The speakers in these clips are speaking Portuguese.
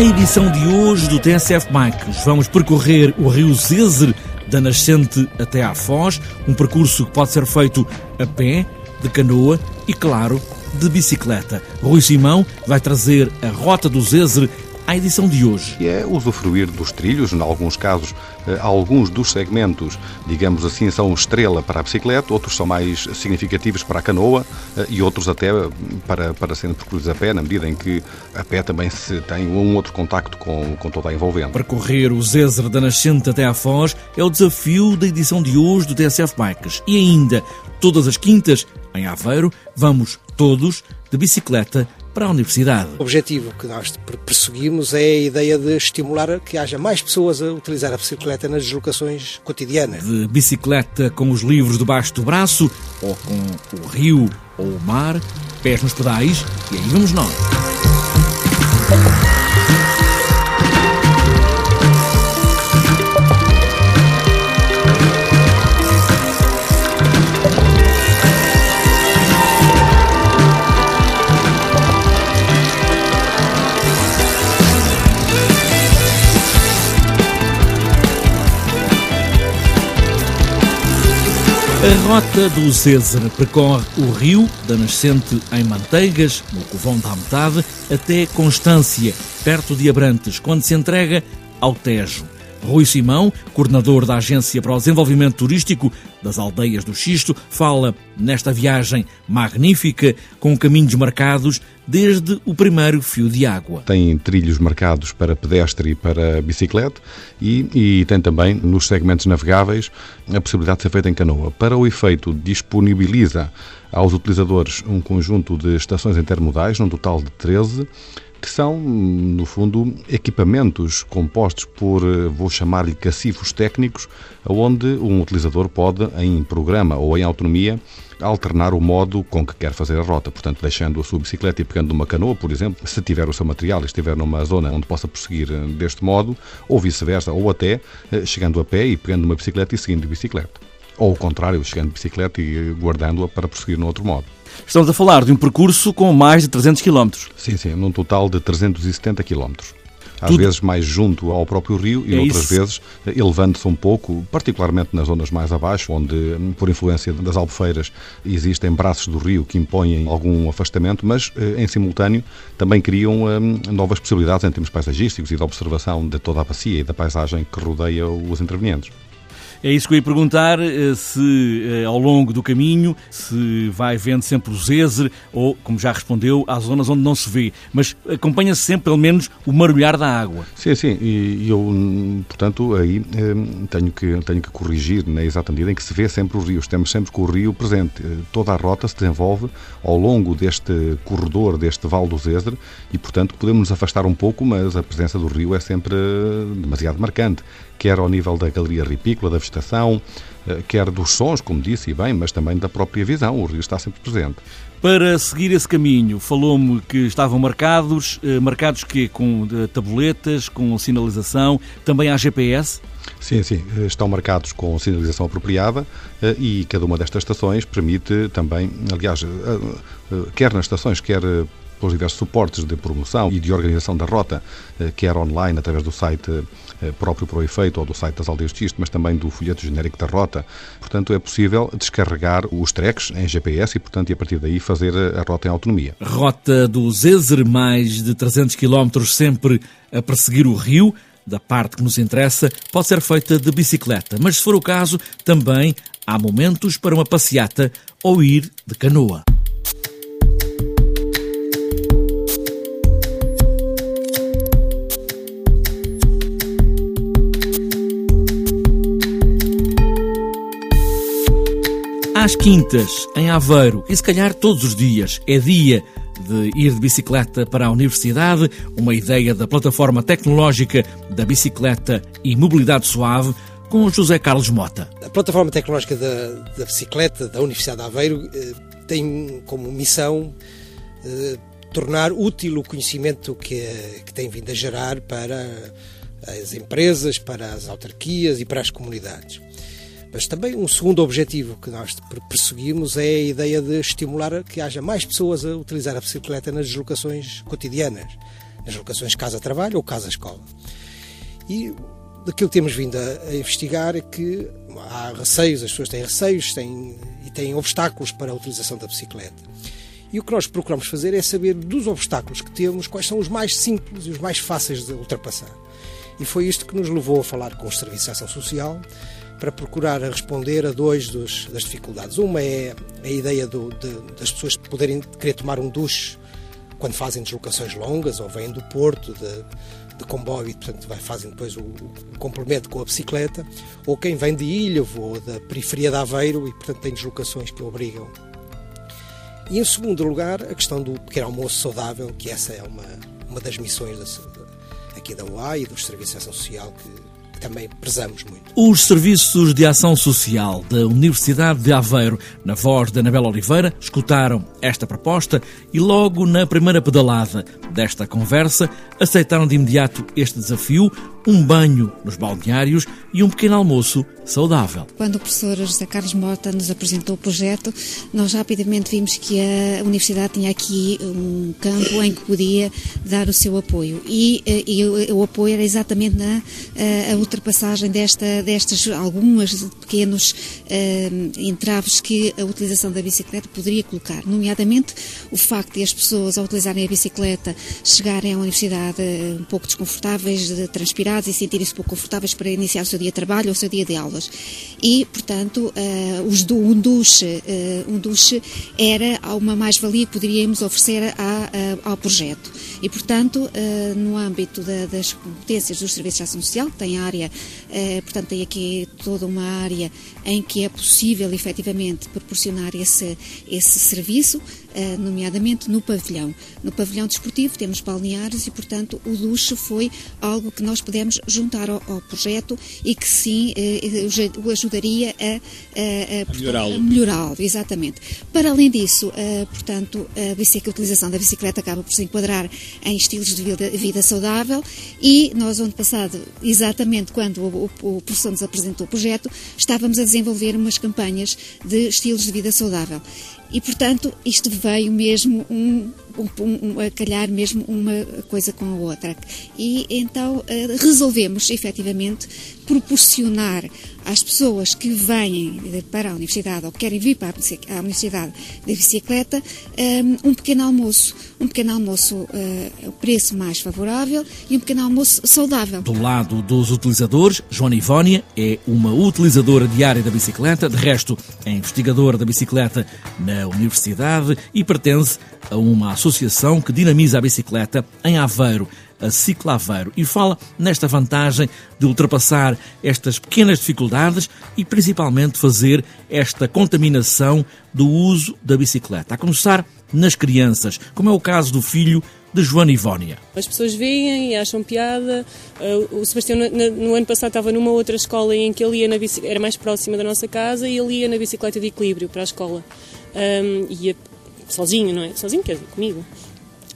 edição de hoje do TSF Bikes, vamos percorrer o rio Zezer, da nascente até à Foz, um percurso que pode ser feito a pé, de canoa e, claro, de bicicleta. Rui Simão vai trazer a Rota do Zezer à edição de hoje. É usufruir dos trilhos, em alguns casos, eh, alguns dos segmentos, digamos assim, são estrela para a bicicleta, outros são mais significativos para a canoa eh, e outros até para, para serem percorridos a pé, na medida em que a pé também se tem um outro contacto com, com toda a envolvente. Percorrer o Zezer da Nascente até à Foz é o desafio da edição de hoje do TSF Bikes. E ainda, todas as quintas, em Aveiro, vamos todos de bicicleta para a universidade. O objetivo que nós perseguimos é a ideia de estimular que haja mais pessoas a utilizar a bicicleta nas deslocações cotidianas. De bicicleta com os livros debaixo do braço, ou com o rio ou o mar, pés nos pedais, e aí vamos nós. A rota do César percorre o rio, da nascente em Manteigas, no Covão da Metade, até Constância, perto de Abrantes, quando se entrega ao Tejo. Rui Simão, coordenador da Agência para o Desenvolvimento Turístico das Aldeias do Xisto, fala nesta viagem magnífica com caminhos marcados desde o primeiro fio de água. Tem trilhos marcados para pedestre e para bicicleta e, e tem também nos segmentos navegáveis a possibilidade de ser feita em canoa. Para o efeito, disponibiliza aos utilizadores um conjunto de estações intermodais, num total de 13, que são, no fundo, equipamentos compostos por, eh, vou chamar-lhe, cacifos técnicos, onde um utilizador pode, em programa ou em autonomia, alternar o modo com que quer fazer a rota. Portanto, deixando a sua bicicleta e pegando numa canoa, por exemplo, se tiver o seu material e estiver numa zona onde possa prosseguir eh, deste modo, ou vice-versa, ou até eh, chegando a pé e pegando uma bicicleta e seguindo de bicicleta. Ou o contrário, chegando de bicicleta e guardando-a para prosseguir no outro modo. Estamos a falar de um percurso com mais de 300 km. Sim, sim, num total de 370 km. Às Tudo... vezes mais junto ao próprio rio e é outras isso. vezes elevando-se um pouco, particularmente nas zonas mais abaixo, onde, por influência das albufeiras, existem braços do rio que impõem algum afastamento, mas eh, em simultâneo também criam hum, novas possibilidades em termos paisagísticos e de observação de toda a bacia e da paisagem que rodeia os intervenientes. É isso que eu ia perguntar, eh, se eh, ao longo do caminho, se vai vendo sempre o Zezer, ou, como já respondeu, há zonas onde não se vê, mas acompanha-se sempre, pelo menos, o marulhar da água. Sim, sim, e eu, portanto, aí eh, tenho que, tenho que corrigir na exata medida em que se vê sempre os rios, temos sempre com o rio presente. Toda a rota se desenvolve ao longo deste corredor, deste Val do Zezer, e, portanto, podemos nos afastar um pouco, mas a presença do rio é sempre demasiado marcante quer ao nível da galeria ripícola, da vegetação, eh, quer dos sons, como disse, e bem, mas também da própria visão. O rio está sempre presente. Para seguir esse caminho, falou-me que estavam marcados, eh, marcados que com eh, tabuletas, com sinalização, também há GPS? Sim, sim, estão marcados com sinalização apropriada e cada uma destas estações permite também, aliás, quer nas estações, quer pelos diversos suportes de promoção e de organização da rota, quer online, através do site próprio para o efeito ou do site das aldeias de mas também do folheto genérico da rota. Portanto, é possível descarregar os tracks em GPS e, portanto, e a partir daí fazer a rota em autonomia. Rota do Zezer, mais de 300 km sempre a perseguir o rio. Da parte que nos interessa, pode ser feita de bicicleta, mas se for o caso, também há momentos para uma passeata ou ir de canoa. Às quintas, em Aveiro, e se calhar todos os dias, é dia de ir de bicicleta para a universidade, uma ideia da plataforma tecnológica da bicicleta e mobilidade suave, com José Carlos Mota. A plataforma tecnológica da, da bicicleta da Universidade de Aveiro eh, tem como missão eh, tornar útil o conhecimento que, que tem vindo a gerar para as empresas, para as autarquias e para as comunidades. Mas também um segundo objetivo que nós perseguimos é a ideia de estimular que haja mais pessoas a utilizar a bicicleta nas deslocações cotidianas, nas locações casa-trabalho ou casa-escola. E daquilo que temos vindo a, investigar é que há receios, as pessoas têm receios têm, e têm obstáculos para a utilização da bicicleta. E o que nós procuramos fazer é saber dos obstáculos que temos, quais são os mais simples e os mais fáceis de ultrapassar. E foi isto que nos levou a falar com o Serviço de Ação Social para procurar responder a dois dos, das dificuldades. Uma é a ideia do, de, das pessoas poderem querer tomar um duche quando fazem deslocações longas ou vêm do Porto, de, de comboio e, portanto, vai, fazem depois o, o, complemento com a bicicleta, ou quem vem de Ilhavo ou da periferia de Aveiro e, portanto, tem deslocações que obrigam e em segundo lugar, a questão do pequeno almoço saudável, que essa é uma, uma das missões da, aqui da UAI e dos Serviços de Ação Social que, também prezamos muito. Os Serviços de Ação Social da Universidade de Aveiro, na voz de Anabela Oliveira, escutaram esta proposta e logo na primeira pedalada desta conversa aceitaram de imediato este desafio, um banho nos balneários e um pequeno almoço saudável. Quando o professor José Carlos Mota nos apresentou o projeto, nós rapidamente vimos que a Universidade tinha aqui um campo em que podia dar o seu apoio. E, eh, e o, o, apoio era exatamente na eh, a ultrapassagem desta, destas algumas pequenos entraves que a utilização da bicicleta poderia colocar, nomeadamente o facto de as pessoas, ao utilizarem a bicicleta, chegarem à universidade um pouco desconfortáveis, de e sentirem-se pouco confortáveis para iniciar o seu dia de trabalho ou o seu dia de aulas. E, portanto, uh, os do, um, duche, uh, um duche era uma mais-valia que poderíamos oferecer a, a, ao projeto. E, portanto, uh, no âmbito da, das competências dos serviços de ação social, tem área, portanto, tem aqui toda uma área em que é possível, efetivamente, proporcionar esse, esse serviço, nomeadamente no pavilhão. No pavilhão desportivo temos balneários e, portanto, o duche foi algo que nós pudemos juntar ao, ao projeto e que sim o ajudaria a, a, a, melhorá-lo. Melhorá exatamente. Para além disso, portanto, a, a utilização da bicicleta acaba por se enquadrar em estilos de vida, vida saudável e nós, ano passado, exatamente quando o, o, o professor nos apresentou o projeto, estávamos a desenvolver umas campanhas de estilos de vida saudável. E, portanto, isto veio mesmo um, um, um, a calhar mesmo uma coisa com a outra. E então eh, resolvemos, efetivamente, proporcionar às pessoas que vêm para a universidade ou querem vir para a universidade de bicicleta ehm, um pequeno almoço. Um pequeno almoço a uh, preço mais favorável e um pequeno almoço saudável. Do lado dos utilizadores, Joana Ivónia é uma utilizadora diária da bicicleta, de resto é investigadora da bicicleta na universidade e pertence a uma associação que dinamiza a bicicleta em Aveiro a Ciclaveiro e fala nesta vantagem de ultrapassar estas pequenas dificuldades e principalmente fazer esta contaminação do uso da bicicleta, a começar nas crianças, como é o caso do filho de Joana Ivónia. As pessoas veem e acham piada. Uh, o Sebastião, no, no, ano passado, estava numa outra escola em que ele ia na era mais próxima da nossa casa e ele ia na bicicleta de equilíbrio para a escola. Um, ia sozinho, não é? Sozinho, quer dizer, comigo.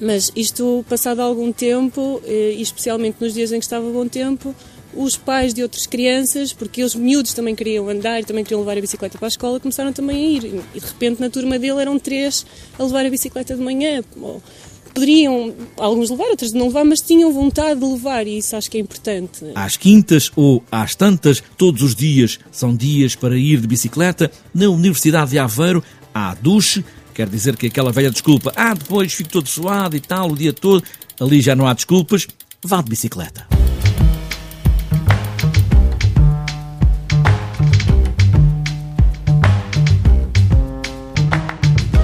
Mas isto, passado algum tempo, eh, e especialmente nos dias em que estava bom tempo, os pais de outras crianças, porque os miúdos também queriam andar e também queriam levar a bicicleta para a escola, começaram também a ir. E de repente na turma dele eram três a levar a bicicleta de manhã. Poderiam alguns levar, outros não levar, mas tinham vontade de levar e isso acho que é importante. Às quintas ou às tantas, todos os dias são dias para ir de bicicleta. Na Universidade de Aveiro há duche Quer dizer que aquela velha desculpa, ah, depois fico todo suado e tal o dia todo, ali já não há desculpas, vá de bicicleta.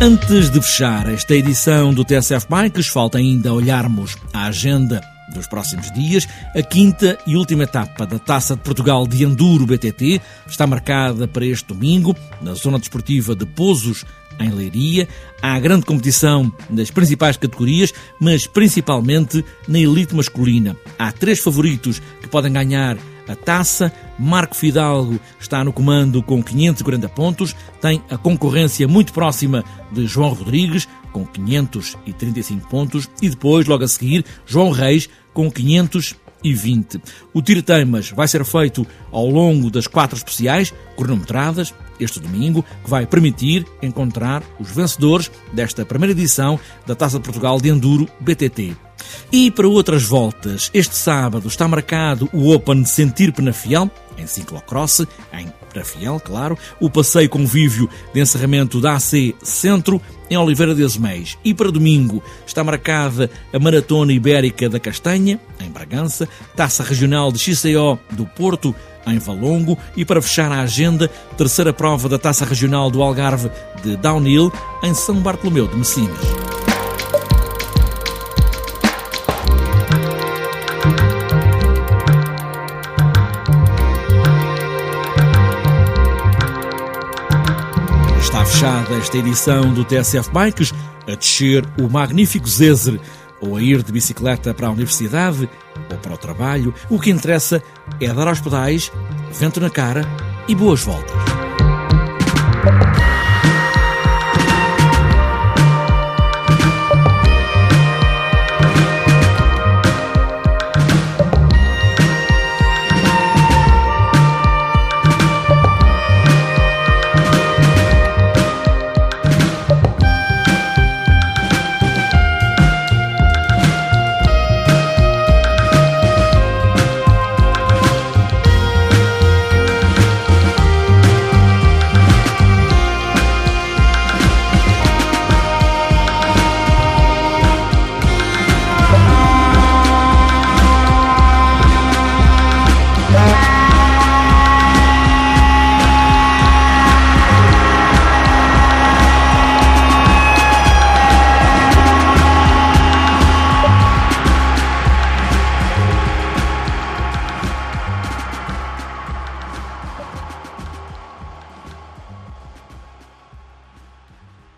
Antes de fechar esta edição do TSF Bikes, falta ainda olharmos a agenda dos próximos dias. A quinta e última etapa da Taça de Portugal de Enduro BTT está marcada para este domingo, na zona desportiva de Pozos, em Leiria. Há grande competição nas principais categorias, mas principalmente na elite masculina. Há três favoritos que podem ganhar a taça. Marco Fidalgo está no comando com 540 pontos, tem a concorrência muito próxima de João Rodrigues, com 535 pontos, e depois, logo a seguir, João Reis, com 520. O tiro-teimas vai ser feito ao longo das quatro especiais, cronometradas, este domingo, que vai permitir encontrar os vencedores desta primeira edição da Taça de Portugal de Enduro BTT. E para outras voltas, este sábado está marcado o Open de Sentir Penafiel, em ciclocross, em Penafiel, claro, o passeio convívio de encerramento da AC Centro, em Oliveira de Azeméis. E para domingo está marcada a Maratona Ibérica da Castanha, em Bragança, Taça Regional de XCO do Porto, em Valongo, e para fechar a agenda, terceira prova da Taça Regional do Algarve de Downhill, em São Bartolomeu de Messinas. Está fechada esta edição do TSF Bikes, a descer o magnífico Zezer, ou a ir de bicicleta para a universidade ou para o trabalho. O que interessa é dar aos pedais, vento na cara e boas voltas.